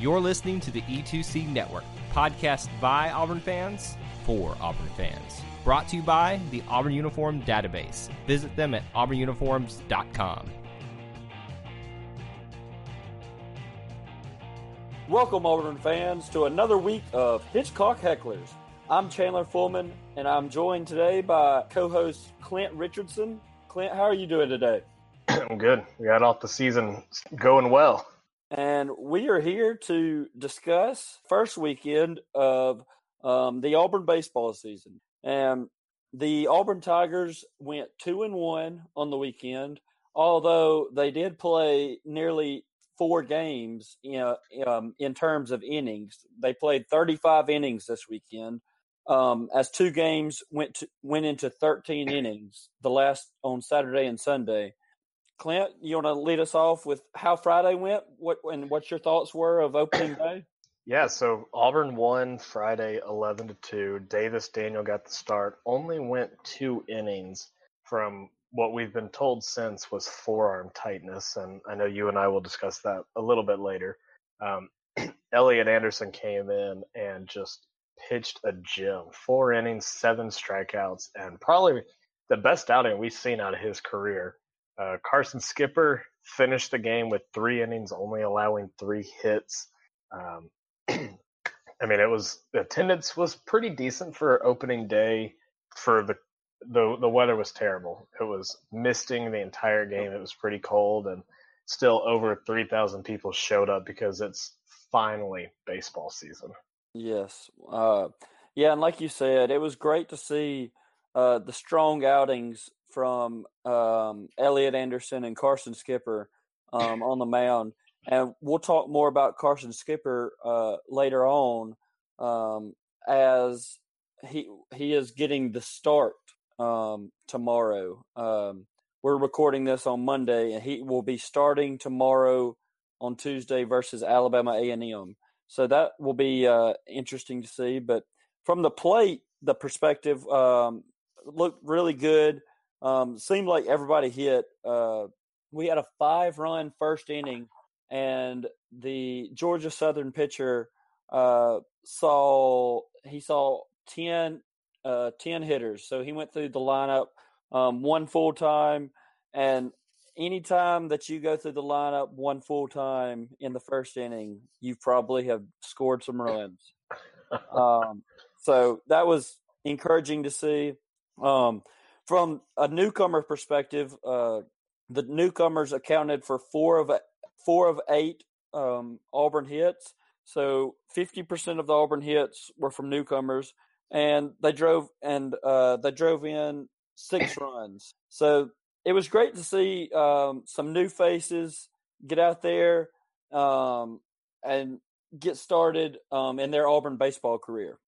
You're listening to the E2C Network, podcast by Auburn fans for Auburn fans. Brought to you by the Auburn Uniform Database. Visit them at auburnuniforms.com. Welcome, Auburn fans, to another week of Hitchcock Hecklers. I'm Chandler Fullman, and I'm joined today by co-host Clint Richardson. Clint, how are you doing today? I'm good. We got off the season going well and we are here to discuss first weekend of um, the Auburn baseball season. And the Auburn Tigers went two and one on the weekend, although they did play nearly four games in, um, in terms of innings. They played 35 innings this weekend. Um, as two games went to, went into 13 innings, the last on Saturday and Sunday. Clint, you want to lead us off with how Friday went? What and what your thoughts were of opening day? Yeah, so Auburn won Friday eleven to two. Davis Daniel got the start. Only went two innings from what we've been told since was forearm tightness, and I know you and I will discuss that a little bit later. Um, Elliot Anderson came in and just pitched a gem. Four innings, seven strikeouts, and probably the best outing we've seen out of his career. Uh, Carson Skipper finished the game with three innings, only allowing three hits. Um, I mean, it was attendance was pretty decent for opening day. For the the the weather was terrible. It was misting the entire game. It was pretty cold, and still over three thousand people showed up because it's finally baseball season. Yes, uh, yeah, and like you said, it was great to see uh, the strong outings from um, Elliot Anderson and Carson Skipper um, on the mound, and we'll talk more about Carson Skipper uh, later on um, as he he is getting the start um, tomorrow. Um, we're recording this on Monday, and he will be starting tomorrow on Tuesday versus Alabama A and M. So that will be uh, interesting to see. But from the plate, the perspective um, looked really good. Um, seemed like everybody hit. Uh, we had a five run first inning, and the Georgia Southern pitcher uh, saw he saw 10, uh, 10 hitters. So he went through the lineup um, one full time, and anytime that you go through the lineup one full time in the first inning, you probably have scored some runs. um, so that was encouraging to see. Um, from a newcomer perspective, uh, the newcomers accounted for four of four of eight um, Auburn hits. So fifty percent of the Auburn hits were from newcomers, and they drove and uh, they drove in six runs. So it was great to see um, some new faces get out there um, and get started um, in their Auburn baseball career.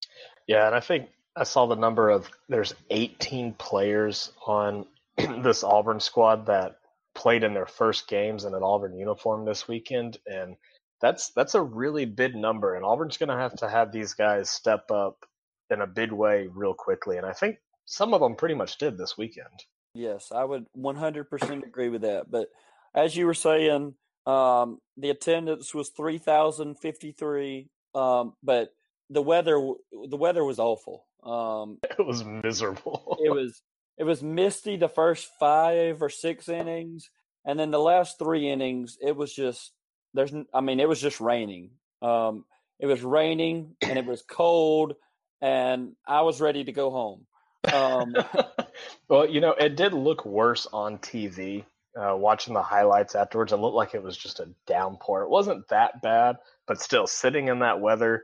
Yeah, and I think I saw the number of there's 18 players on this Auburn squad that played in their first games in an Auburn uniform this weekend, and that's that's a really big number. And Auburn's going to have to have these guys step up in a big way real quickly, and I think some of them pretty much did this weekend. Yes, I would 100% agree with that. But as you were saying, um, the attendance was 3,053, um, but the weather the weather was awful. Um, it was miserable. it was it was misty the first five or six innings, and then the last three innings, it was just there's. I mean, it was just raining. Um, it was raining and it was cold, and I was ready to go home. Um, well, you know, it did look worse on TV. Uh, watching the highlights afterwards, it looked like it was just a downpour. It wasn't that bad, but still, sitting in that weather,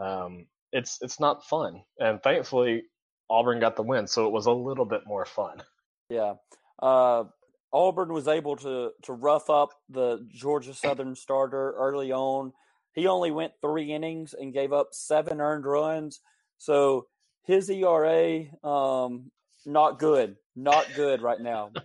um, it's it's not fun. And thankfully, Auburn got the win, so it was a little bit more fun. Yeah. Uh, Auburn was able to to rough up the Georgia Southern starter early on. He only went three innings and gave up seven earned runs. So his ERA, um, not good, not good right now.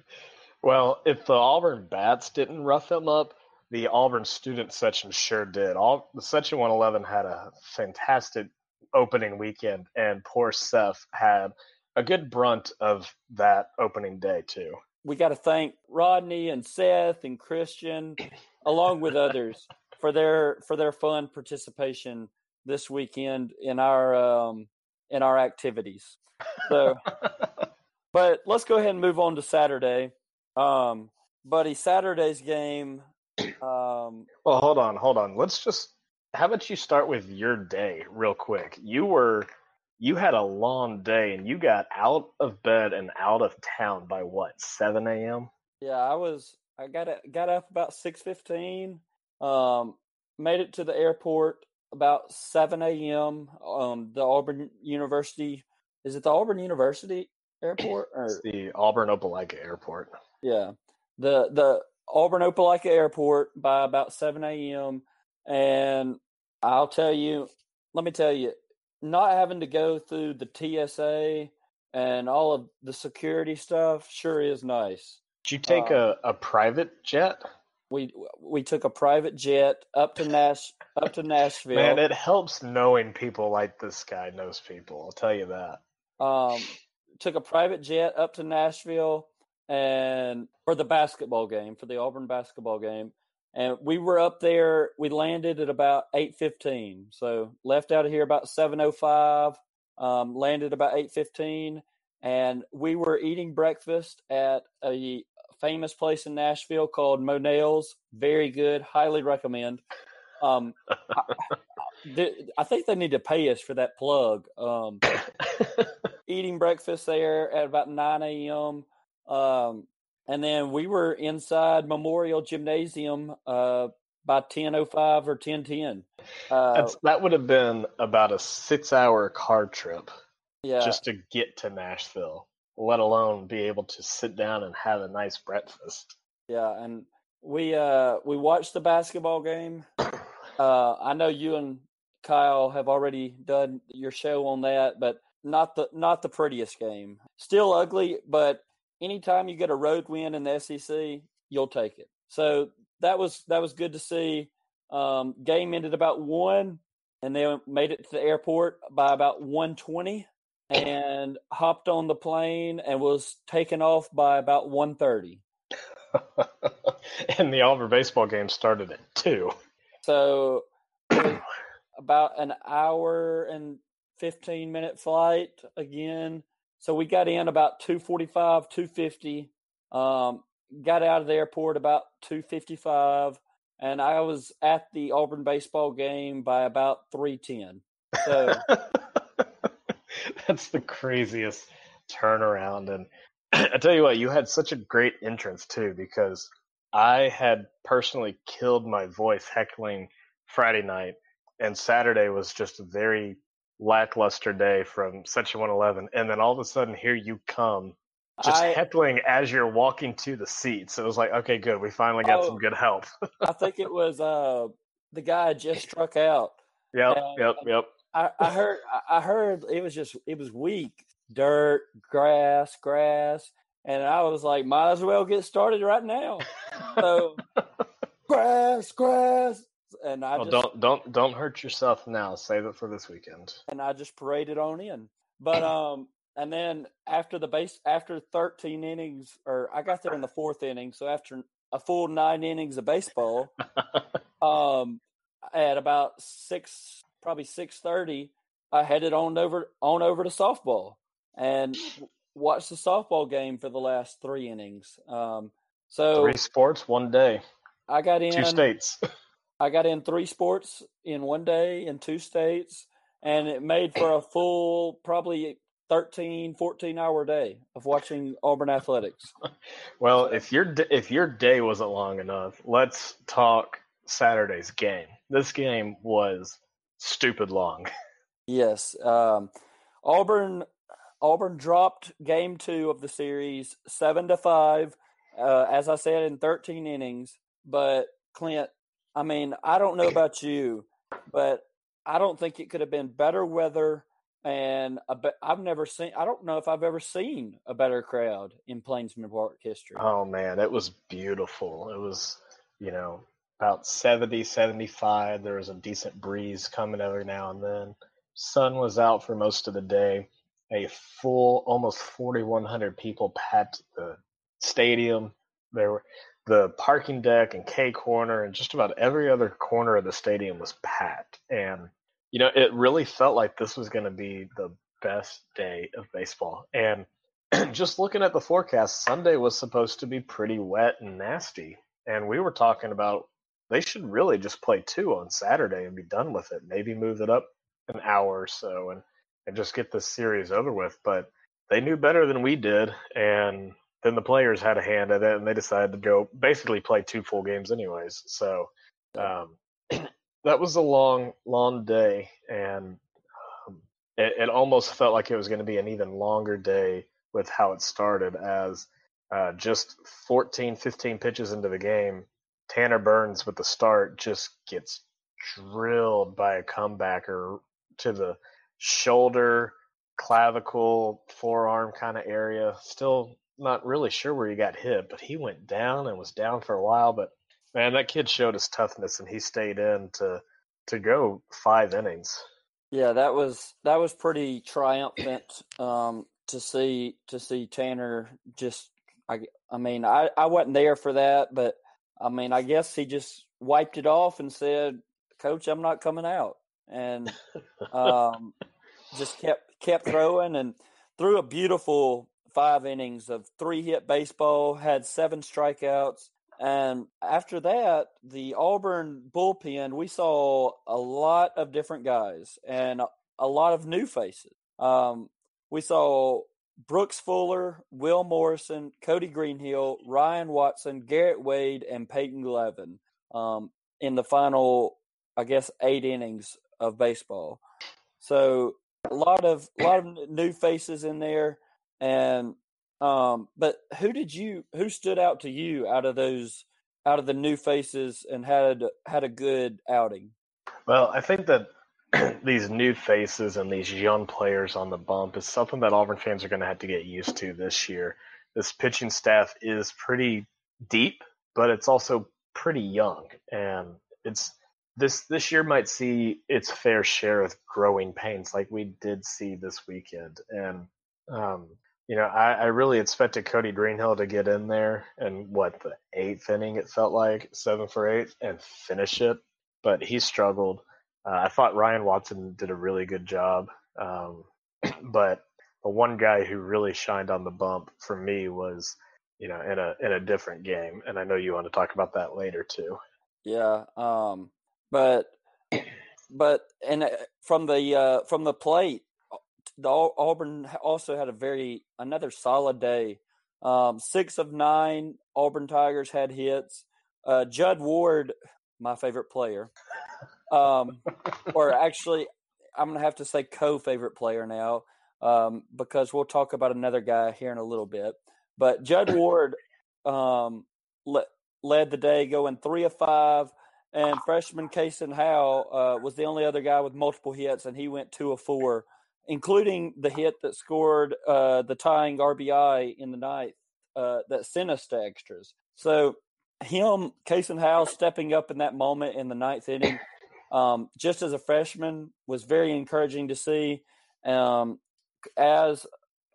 Well, if the Auburn bats didn't rough him up, the Auburn student section sure did. All the section 111 had a fantastic opening weekend, and poor Seth had a good brunt of that opening day too. We got to thank Rodney and Seth and Christian, along with others, for their for their fun participation this weekend in our um, in our activities. So, but let's go ahead and move on to Saturday. Um, buddy, Saturday's game. Um, well, hold on, hold on. Let's just. How about you start with your day real quick? You were, you had a long day, and you got out of bed and out of town by what? Seven a.m. Yeah, I was. I got got up about six fifteen. Um, made it to the airport about seven a.m. Um, the Auburn University. Is it the Auburn University airport or it's the Auburn Opelika Airport? Yeah, the the Auburn Opelika Airport by about seven a.m. And I'll tell you, let me tell you, not having to go through the TSA and all of the security stuff sure is nice. Did you take uh, a, a private jet? We we took a private jet up to Nash up to Nashville. Man, it helps knowing people like this guy knows people. I'll tell you that. Um, took a private jet up to Nashville and for the basketball game for the Auburn basketball game, and we were up there. We landed at about eight fifteen, so left out of here about seven o five. Um, landed about eight fifteen, and we were eating breakfast at a famous place in Nashville called Monell's. Very good, highly recommend. Um, I, I, think they need to pay us for that plug. Um, eating breakfast there at about 9 a.m. Um, and then we were inside Memorial Gymnasium uh, by 10.05 or 10.10. Uh, that would have been about a six-hour car trip yeah. just to get to Nashville, let alone be able to sit down and have a nice breakfast. Yeah, and we uh, we watched the basketball game. Uh, I know you and Kyle have already done your show on that, but not the not the prettiest game. Still ugly, but anytime you get a road win in the SEC, you'll take it. So that was that was good to see. Um, game ended about one, and they made it to the airport by about one twenty, and hopped on the plane and was taken off by about one thirty. and the Auburn baseball game started at two. So about an hour and 15 minute flight again. So we got in about 245, 250. Um, got out of the airport about 255 and I was at the Auburn baseball game by about 310. So that's the craziest turnaround and I tell you what, you had such a great entrance too because I had personally killed my voice heckling Friday night and Saturday was just a very lackluster day from Section 111, and then all of a sudden here you come, just I, heckling as you're walking to the seats. So it was like, okay, good, we finally got oh, some good help. I think it was uh, the guy just struck out. Yep, yep, yep. I, I heard, I heard it was just, it was weak, dirt, grass, grass, and I was like, might as well get started right now. So, grass, grass, and I just, don't don't don't hurt yourself now. Save it for this weekend. And I just paraded on in. But um, and then after the base, after 13 innings, or I got there in the fourth inning, so after a full nine innings of baseball, um, at about six, probably six thirty, I headed on over on over to softball and watched the softball game for the last three innings. Um, so three sports, one day. I got in two states. I got in three sports in one day in two states, and it made for a full, probably 13, 14 hour day of watching Auburn athletics. well, if your if your day wasn't long enough, let's talk Saturday's game. This game was stupid long. Yes, um, Auburn Auburn dropped game two of the series seven to five uh, as I said, in 13 innings. But Clint, I mean, I don't know about you, but I don't think it could have been better weather. And be- I've never seen, I don't know if I've ever seen a better crowd in Plainsman Park history. Oh, man, it was beautiful. It was, you know, about 70, 75. There was a decent breeze coming every now and then. Sun was out for most of the day. A full, almost 4,100 people packed the stadium. There were the parking deck and K corner and just about every other corner of the stadium was packed. And, you know, it really felt like this was going to be the best day of baseball. And just looking at the forecast, Sunday was supposed to be pretty wet and nasty. And we were talking about they should really just play two on Saturday and be done with it. Maybe move it up an hour or so and, and just get this series over with. But they knew better than we did. And then the players had a hand at it and they decided to go basically play two full games anyways. So um, that was a long, long day. And um, it, it, almost felt like it was going to be an even longer day with how it started as uh, just 14, 15 pitches into the game, Tanner Burns with the start just gets drilled by a comebacker to the shoulder, clavicle, forearm kind of area. Still not really sure where he got hit, but he went down and was down for a while. But man, that kid showed his toughness and he stayed in to to go five innings. Yeah, that was that was pretty triumphant um, to see to see Tanner just. I I mean I I wasn't there for that, but I mean I guess he just wiped it off and said, "Coach, I'm not coming out," and um, just kept kept throwing and threw a beautiful five innings of three hit baseball, had seven strikeouts. And after that, the Auburn bullpen, we saw a lot of different guys and a lot of new faces. Um, we saw Brooks Fuller, Will Morrison, Cody Greenhill, Ryan Watson, Garrett Wade, and Peyton Glavine um, in the final, I guess, eight innings of baseball. So a lot of a lot of new faces in there. And um, but who did you who stood out to you out of those out of the new faces and had had a good outing? Well, I think that these new faces and these young players on the bump is something that Auburn fans are going to have to get used to this year. This pitching staff is pretty deep, but it's also pretty young, and it's this this year might see its fair share of growing pains, like we did see this weekend. And um, you know, I, I really expected Cody Greenhill to get in there and what the eighth inning it felt like seven for eight and finish it, but he struggled. Uh, I thought Ryan Watson did a really good job, um, but the one guy who really shined on the bump for me was, you know, in a in a different game, and I know you want to talk about that later too. Yeah, um, but but and uh, from the uh, from the plate, the Auburn also had a very another solid day. Um, six of nine Auburn Tigers had hits. Uh, Judd Ward, my favorite player, um, or actually, I'm gonna have to say co-favorite player now um, because we'll talk about another guy here in a little bit. But Judd Ward um, le- led the day, going three of five, and freshman Kason Howell uh, was the only other guy with multiple hits, and he went two of four including the hit that scored uh, the tying RBI in the ninth uh, that sent us to extras. So him, Kason Howell, stepping up in that moment in the ninth inning, um, just as a freshman, was very encouraging to see. Um, as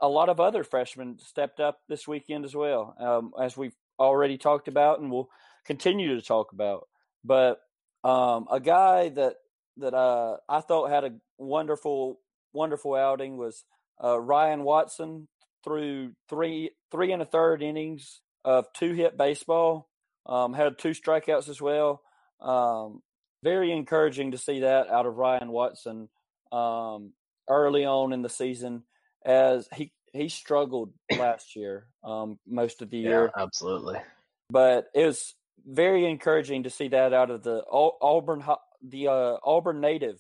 a lot of other freshmen stepped up this weekend as well, um, as we've already talked about and will continue to talk about. But um, a guy that that uh, I thought had a wonderful wonderful outing was uh, Ryan Watson through three three and a third innings of two hit baseball. Um, had two strikeouts as well. Um, very encouraging to see that out of Ryan Watson um, early on in the season, as he he struggled last year um, most of the year. Yeah, absolutely. But it was very encouraging to see that out of the Auburn the uh, Auburn native,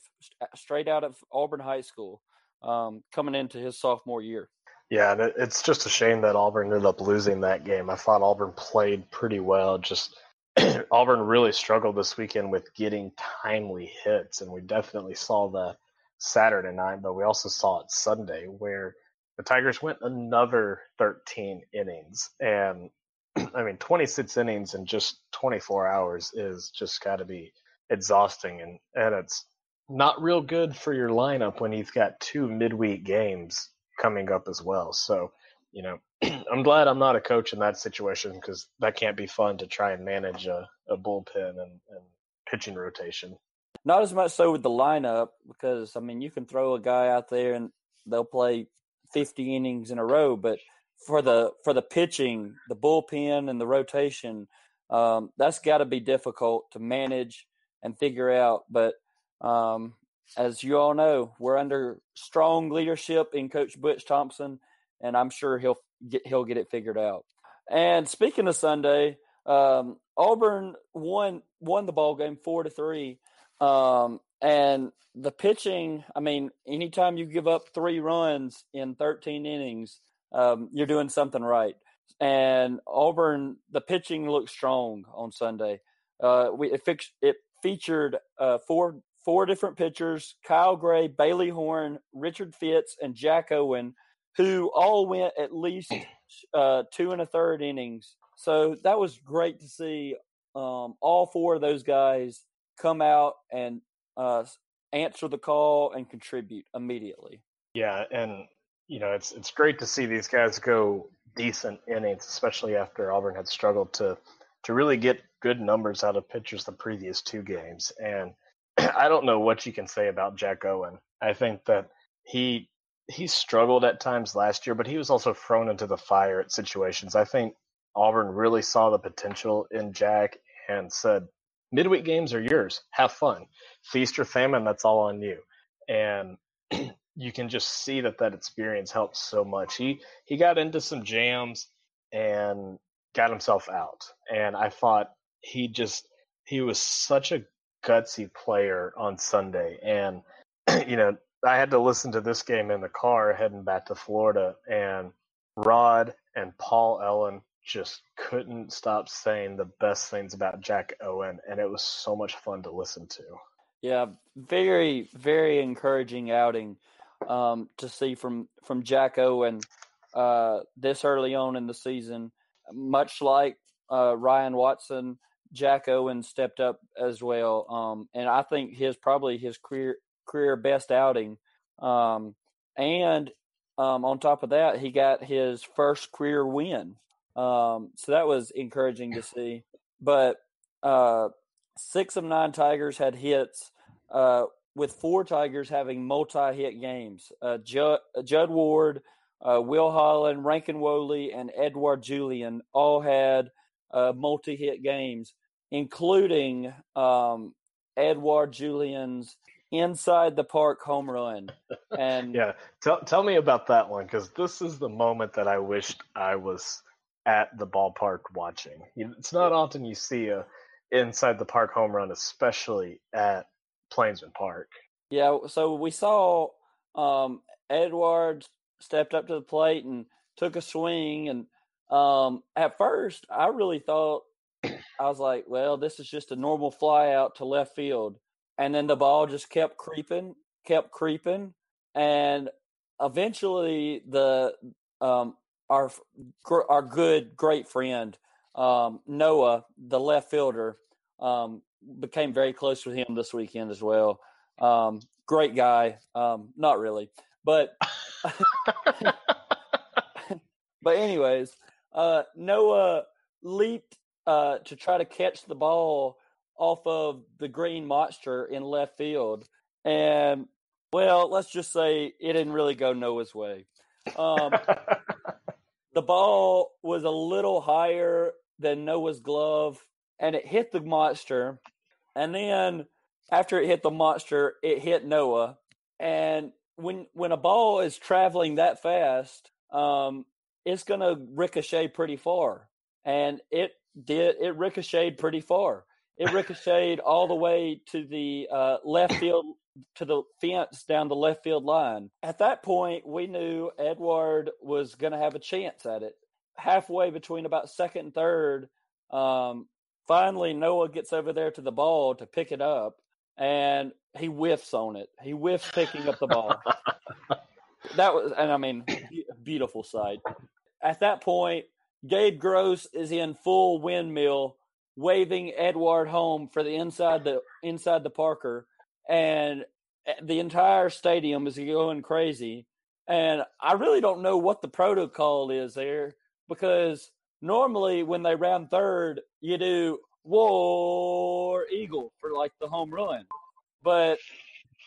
straight out of Auburn High School, um, coming into his sophomore year. Yeah, and it's just a shame that Auburn ended up losing that game. I thought Auburn played pretty well. Just Auburn really struggled this weekend with getting timely hits, and we definitely saw that Saturday night, but we also saw it Sunday where the Tigers went another 13 innings. And I mean, 26 innings in just 24 hours is just got to be exhausting. And, and it's not real good for your lineup when you've got two midweek games coming up as well. So, you know, I'm glad I'm not a coach in that situation because that can't be fun to try and manage a, a bullpen and, and pitching rotation. Not as much so with the lineup because I mean you can throw a guy out there and they'll play 50 innings in a row, but for the for the pitching, the bullpen and the rotation, um, that's got to be difficult to manage and figure out. But um, as you all know, we're under strong leadership in Coach Butch Thompson, and I'm sure he'll get he'll get it figured out. And speaking of Sunday, um, Auburn won won the ball game four to three, um, and the pitching. I mean, anytime you give up three runs in 13 innings, um, you're doing something right. And Auburn, the pitching looked strong on Sunday. Uh, we it, fix, it featured uh, four four different pitchers: Kyle Gray, Bailey Horn, Richard Fitts, and Jack Owen, who all went at least uh, two and a third innings. So that was great to see. Um, all four of those guys come out and uh, answer the call and contribute immediately. Yeah, and you know it's it's great to see these guys go decent innings, especially after Auburn had struggled to to really get good numbers out of pitchers the previous two games. And I don't know what you can say about Jack Owen. I think that he he struggled at times last year, but he was also thrown into the fire at situations. I think Auburn really saw the potential in Jack and said, midweek games are yours. Have fun. Feast or famine, that's all on you. And you can just see that that experience helped so much. He he got into some jams and got himself out. And I thought he just he was such a gutsy player on Sunday. And you know, I had to listen to this game in the car heading back to Florida and Rod and Paul Ellen just couldn't stop saying the best things about Jack Owen, and it was so much fun to listen to. Yeah, very, very encouraging outing um, to see from from Jack Owen uh, this early on in the season. Much like uh, Ryan Watson, Jack Owen stepped up as well, um, and I think his probably his career career best outing. Um, and um, on top of that, he got his first career win um, so that was encouraging to see. But uh, six of nine Tigers had hits, uh, with four Tigers having multi-hit games. Uh, Judd, Judd, Ward, uh, Will Holland, Rankin Woley, and Edouard Julien all had uh, multi-hit games, including um, Edouard Julien's inside the park home run. And yeah, tell tell me about that one because this is the moment that I wished I was at the ballpark watching. It's not often you see a inside the park home run, especially at Plainsman Park. Yeah, so we saw um, Edouard stepped up to the plate and took a swing, and um, at first I really thought I was like, well, this is just a normal fly out to left field, and then the ball just kept creeping, kept creeping, and eventually the um, our our good great friend um, Noah, the left fielder, um, became very close with him this weekend as well. Um, great guy, um, not really, but but anyways, uh, Noah leaped uh, to try to catch the ball off of the green monster in left field, and well, let's just say it didn't really go Noah's way. Um, the ball was a little higher than Noah's glove and it hit the monster. And then after it hit the monster, it hit Noah. And when when a ball is traveling that fast, um, it's going to ricochet pretty far. And it did. It ricocheted pretty far. It ricocheted all the way to the uh, left field to the fence down the left field line. At that point, we knew Edouard was going to have a chance at it. Halfway between about second and third, um, finally Noah gets over there to the ball to pick it up, and he whiffs on it. He whiffs picking up the ball. that was, and I mean, beautiful sight. At that point, Gabe Gross is in full windmill, waving Edouard home for the inside the inside the Parker, and eh, the entire stadium is going crazy. And I really don't know what the protocol is there because normally when they round third, you do War Eagle for like the home run. But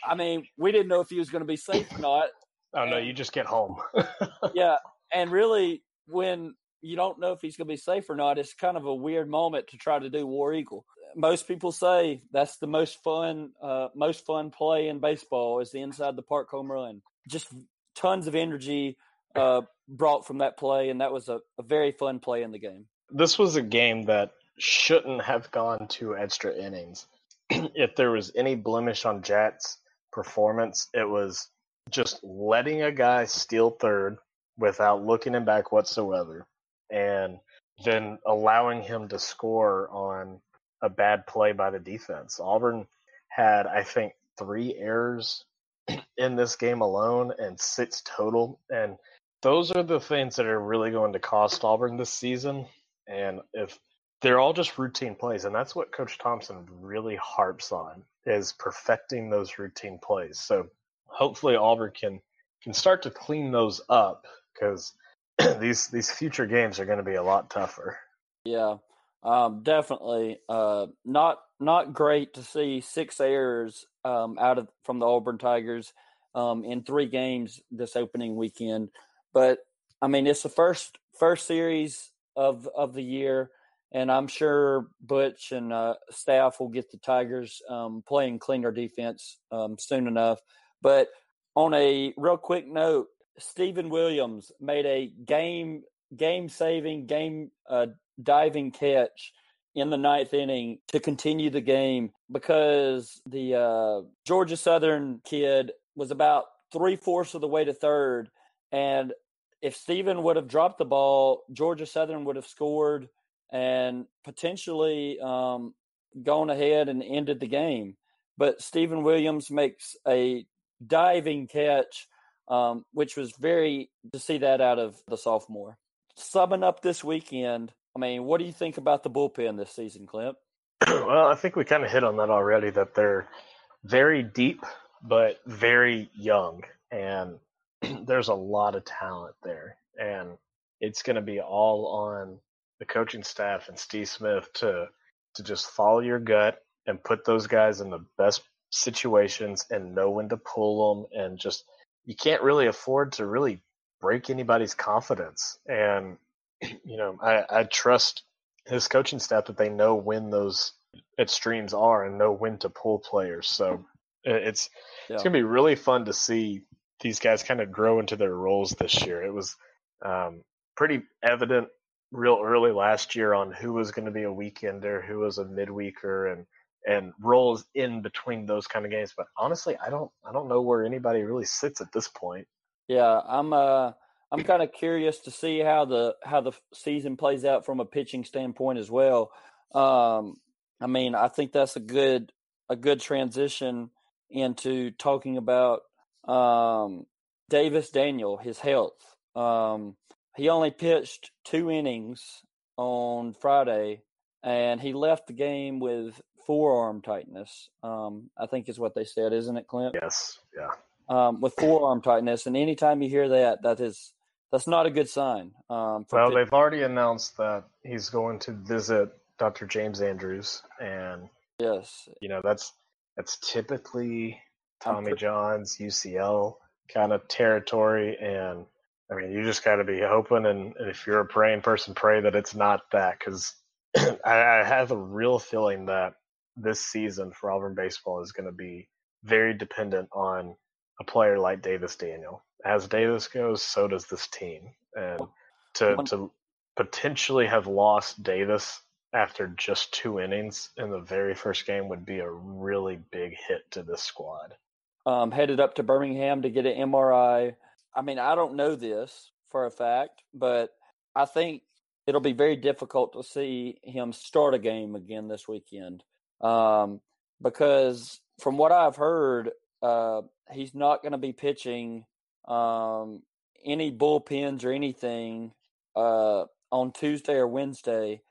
I mean, we didn't know if he was going to be safe or not. Oh no, you just get home. yeah, and really, when you don't know if he's going to be safe or not, it's kind of a weird moment to try to do War Eagle. Most people say that's the most fun, uh, most fun play in baseball is the inside the park home run. Just tons of energy uh, brought from that play, and that was a, a very fun play in the game. This was a game that shouldn't have gone to extra innings. if there was any blemish on Jat's performance, it was just letting a guy steal third without looking him back whatsoever, and then allowing him to score on a bad play by the defense. Auburn had, I think, three errors in this game alone and six total. And those are the things that are really going to cost Auburn this season. And if they're all just routine plays, and that's what Coach Thompson really harps on is perfecting those routine plays. So hopefully Auburn can can start to clean those up because these these future games are going to be a lot tougher. Yeah, um, definitely. Uh, not not great to see six errors um, out of from the Auburn Tigers um, in three games this opening weekend. But I mean, it's the first first series of of the year and I'm sure Butch and uh, staff will get the Tigers um, playing cleaner defense um, soon enough. But on a real quick note, Stephen Williams made a game game saving game uh, diving catch in the ninth inning to continue the game because the uh, Georgia Southern kid was about three fourths of the way to third, and if Stephen would have dropped the ball, Georgia Southern would have scored and potentially um, gone ahead and ended the game. But Stephen Williams makes a diving catch, um, which was very to see that out of the sophomore. Summing up this weekend, I mean, what do you think about the bullpen this season, Clint? well, I think we kind of hit on that already. That they're very deep, but very young, and there's a lot of talent there, and it's going to be all on the coaching staff and Steve Smith to to just follow your gut and put those guys in the best situations and know when to pull them and just you can't really afford to really break anybody's confidence. And you know I, I trust his coaching staff that they know when those extremes are and know when to pull players. So it's yeah. it's gonna be really fun to see these guys kind of grow into their roles this year. It was um, pretty evident real early last year on who was going to be a weekender, who was a midweeker, and and roles in between those kind of games. But honestly, I don't I don't know where anybody really sits at this point. Yeah, I'm uh I'm kind of curious to see how the how the season plays out from a pitching standpoint as well. Um, I mean, I think that's a good a good transition into talking about um, Davis Daniel, his health. Um, he only pitched two innings on Friday, and he left the game with forearm tightness. Um, I think is what they said, isn't it, Clint? Yes. Yeah. Um, with forearm tightness, and anytime you hear that, that is that's not a good sign. Um, well, they've already announced that he's going to visit Dr. James Andrews, and yes, you know that's that's typically Tommy John's UCL kind of territory, and I mean, you just got to be hoping, and, if you're a praying person, pray that it's not that, because I, I have a real feeling that this season for Auburn baseball is going to be very dependent on a player like Davis Daniel. As Davis goes, so does this team, and to to potentially have lost Davis after just two innings in the very first game would be a really big hit to this squad. um, headed up to Birmingham to get an MRI. I mean, I don't know this for a fact, but I think it'll be very difficult to see him start a game again this weekend um, because, from what I've heard, uh, he's not going to be pitching um, any bullpens or anything uh, on Tuesday or Wednesday,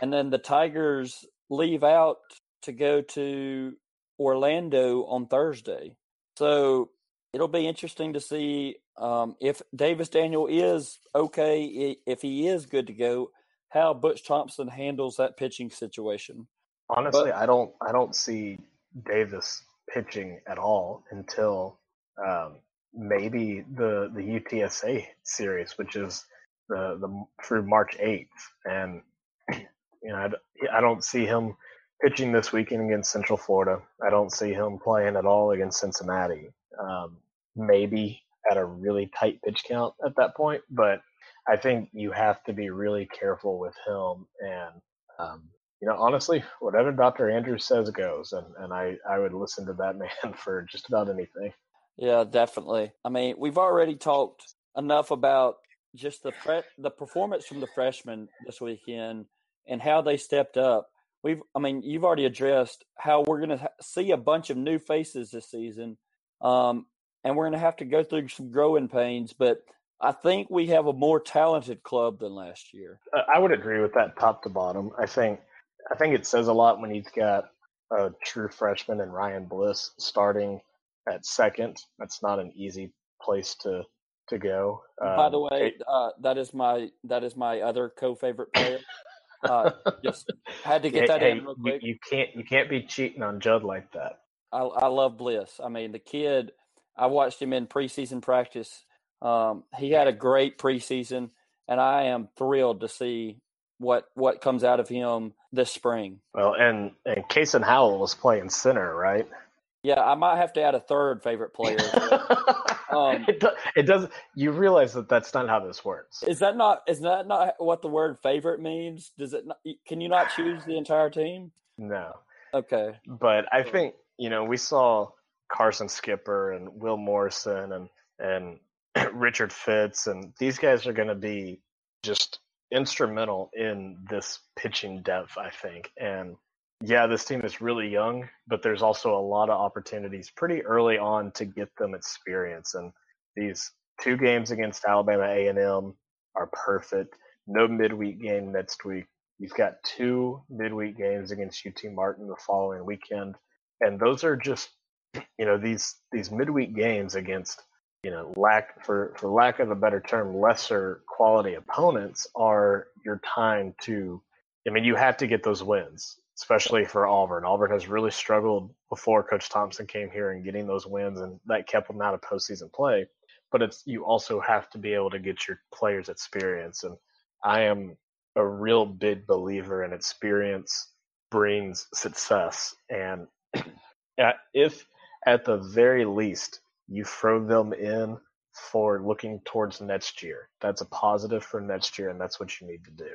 and then the Tigers leave out to go to Orlando on Thursday. So it'll be interesting to see um, if Davis Daniel is okay, if he is good to go, how Butch Thompson handles that pitching situation. Honestly, but, I don't, I don't see Davis pitching at all until um, maybe the the UTSA series, which is the the through March eighth, and you know I, I don't see him pitching this weekend against Central Florida. I don't see him playing at all against Cincinnati. Um, maybe at a really tight pitch count at that point, but I think you have to be really careful with him. And um, you know, honestly, whatever Dr. Andrews says goes, and and I I would listen to that man for just about anything. Yeah, definitely. I mean, we've already talked enough about just the pre- the performance from the freshmen this weekend and how they stepped up. We've, I mean, you've already addressed how we're going to ha- see a bunch of new faces this season, um, and we're going to have to go through some growing pains. But I think we have a more talented club than last year. I would agree with that, top to bottom. I think, I think it says a lot when you've got a true freshman and Ryan Bliss starting at second. That's not an easy place to to go. Um, By the way, uh, that is my that is my other co-favorite player. Uh, just had to get that hey, in real quick. You, you, can't you can't be cheating on Judd like that. I, I love Bliss. I mean, the kid. I watched him in preseason practice. Um, he had a great preseason, and I am thrilled to see what what comes out of him this spring. Well, and and Kason Howell was playing center, right? Yeah, I might have to add a third favorite player. um, it, do, it does. You realize that that's not how this works. Is that not? Is that not what the word favorite means? Does it? Not, can you not choose the entire team? No. Okay. But I think you know we saw Carson Skipper and Will Morrison and and Richard Fitts and these guys are going to be just instrumental in this pitching depth. I think and yeah, this team is really young, but there's also a lot of opportunities pretty early on to get them experience. And these two games against Alabama A&M are perfect. No midweek game next week. You've got two midweek games against UT Martin the following weekend, and those are just you know these these midweek games against you know lack for for lack of a better term lesser quality opponents are your time to I mean you have to get those wins especially for Auburn. Auburn has really struggled before Coach Thompson came here and getting those wins, and that kept them out of postseason play. But it's you also have to be able to get your players experience, and I am a real big believer in experience brings success. And if at the very least you throw them in for looking towards next year, that's a positive for next year, and that's what you need to do.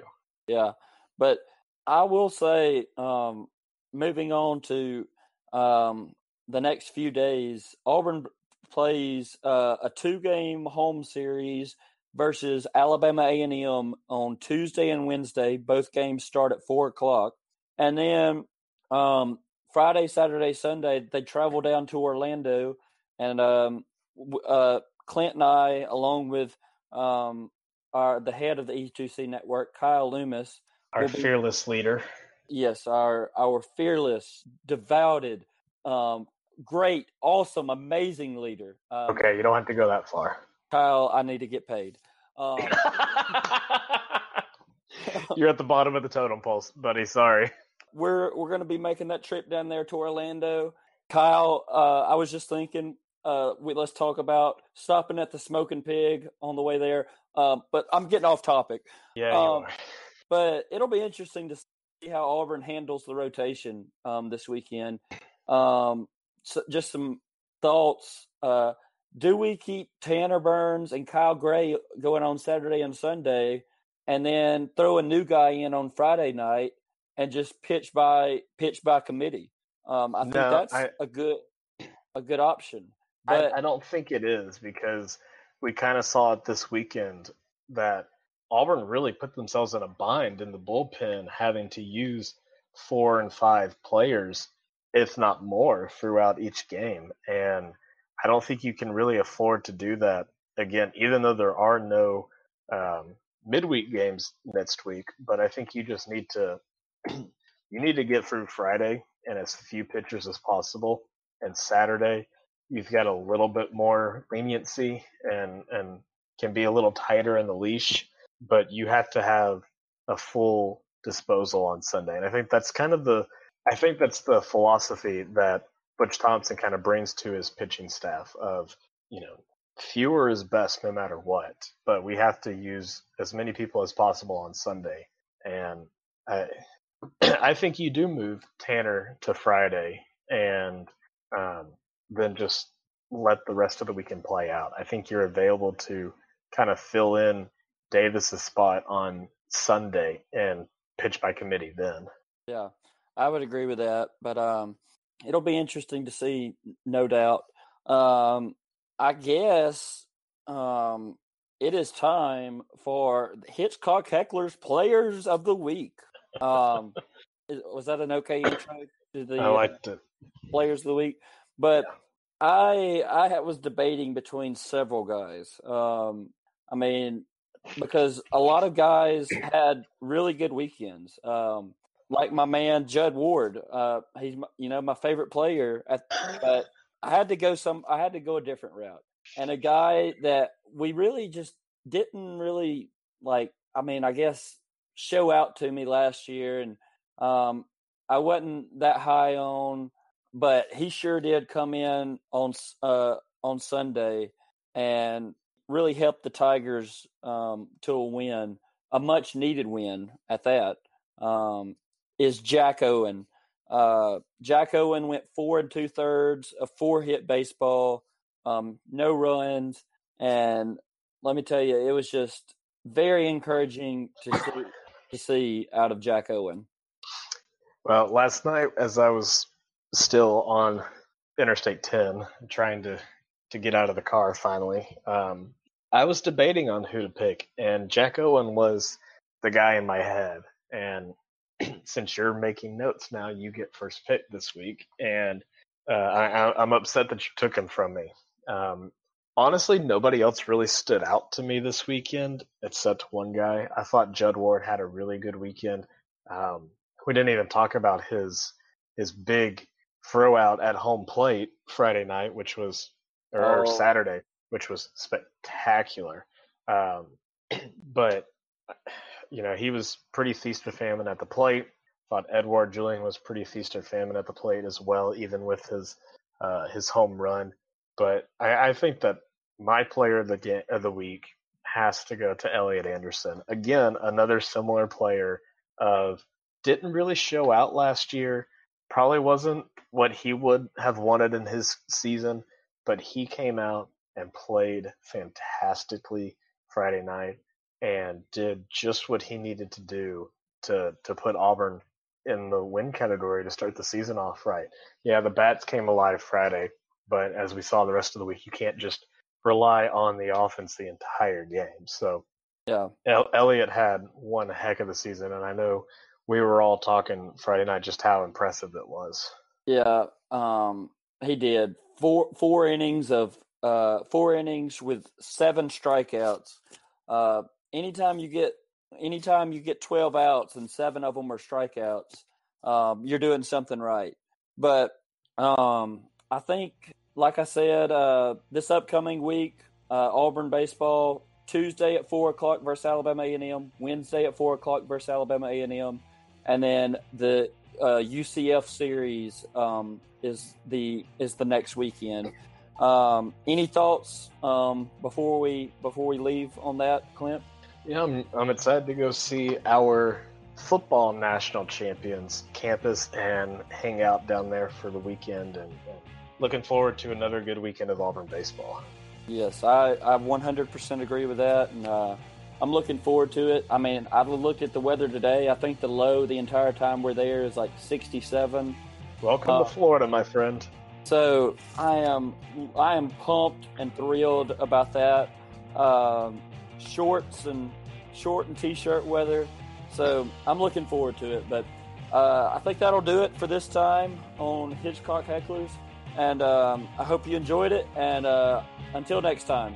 Yeah, but I will say, um, moving on to um, the next few days, Auburn plays uh, a two-game home series versus Alabama A&M on Tuesday and Wednesday. Both games start at four o'clock, and then um, Friday, Saturday, Sunday they travel down to Orlando, and um, uh, Clint and I, along with um, our the head of the E2C network, Kyle Loomis our be, fearless leader. Yes, our our fearless, devoted, um, great, awesome, amazing leader. Um, okay, you don't have to go that far. Kyle, I need to get paid. Um, You're at the bottom of the totem pole, buddy. Sorry. We're we're going to be making that trip down there to Orlando. Kyle, uh, I was just thinking, uh, we, let's talk about stopping at the Smoking Pig on the way there. Um, but I'm getting off topic. Yeah. Um, but it'll be interesting to see how Auburn handles the rotation um, this weekend. Um, so just some thoughts. Uh, do we keep Tanner Burns and Kyle Gray going on Saturday and Sunday, and then throw a new guy in on Friday night and just pitch by pitch by committee? Um, I think no, that's I, a good. a good option. But I, I don't think it is because we kind of saw it this weekend that Auburn really put themselves in a bind in the bullpen, having to use four and five players, if not more, throughout each game. And I don't think you can really afford to do that again, even though there are no um, midweek games next week. But I think you just need to you need to get through Friday and as few pitchers as possible, and Saturday you've got a little bit more leniency and and can be a little tighter in the leash, but you have to have a full disposal on Sunday. And I think that's kind of the I think that's the philosophy that Butch Thompson kind of brings to his pitching staff of, you know, fewer is best no matter what, but we have to use as many people as possible on Sunday. And I I think you do move Tanner to Friday and um, then just let the rest of the weekend play out. I think you're available to kind of fill in Davis's spot on Sunday and pitch by committee then. Yeah, I would agree with that. But um, it'll be interesting to see, no doubt. Um, I guess um, it is time for Hitchcock Heckler's Players of the Week. Um, was that an okay intro to the I liked it. Players of the Week? But I I was debating between several guys. Um, I mean, because a lot of guys had really good weekends. Um, like my man Judd Ward. Uh, he's you know my favorite player, at, but I had to go some. I had to go a different route, and a guy that we really just didn't really like. I mean, I guess show out to me last year, and um, I wasn't that high on, but he sure did come in on uh, on Sunday and really helped the Tigers um, to a win, a much needed win at that. Um, is Jack Owen. Uh, Jack Owen went four and two thirds, a four hit baseball, um, no runs, and let me tell you, it was just very encouraging to see, to see out of Jack Owen. Well, last night as I was still on Interstate 10, trying to to get out of the car finally, um, I was debating on who to pick, and Jack Owen was the guy in my head. And since you're making notes now, you get first pick this week, and uh, I, am upset that you took him from me. Um, honestly, nobody else really stood out to me this weekend except one guy. I thought Judd Ward had a really good weekend. Um, we didn't even talk about his his big throw out at home plate Friday night, which was or, oh. Saturday, which was spectacular. Um, but you know, he was pretty feast or famine at the plate. Thought Edouard Julien was pretty feast or famine at the plate as well, even with his uh, his home run. But I, I think that my player of the ga- of the week has to go to Elliot Anderson. Again, another similar player of didn't really show out last year. Probably wasn't what he would have wanted in his season, but he came out and played fantastically Friday night and did just what he needed to do to to put Auburn in the win category to start the season off right. Yeah, the bats came alive Friday, but as we saw the rest of the week, you can't just rely on the offense the entire game. So, yeah, El- Elliot had one heck of a season, and I know we were all talking Friday night just how impressive it was. Yeah, um, he did four four innings of uh, four innings with seven strikeouts. Uh, anytime you get anytime you get 12 outs and seven of them are strikeouts, um, you're doing something right. But um, I think, like I said, uh, this upcoming week, uh, Auburn baseball Tuesday at four o'clock versus Alabama A&M, Wednesday at four o'clock versus Alabama A&M, and then the uh, UCF series um, is the is the next weekend. Um, any thoughts um, before we before we leave on that, Clint? Yeah, I'm, I'm excited to go see our football national champions campus and hang out down there for the weekend and, and looking forward to another good weekend of Auburn baseball. Yes, I, I 100% agree with that. And uh, I'm looking forward to it. I mean, I've looked at the weather today. I think the low the entire time we're there is like 67. Welcome uh, to Florida, my friend. So I am I am pumped and thrilled about that. Um, shorts and short and t-shirt weather. So I'm looking forward to it. But uh, I think that'll do it for this time on Hitchcock Hecklers. And um, I hope you enjoyed it. And uh, until next time.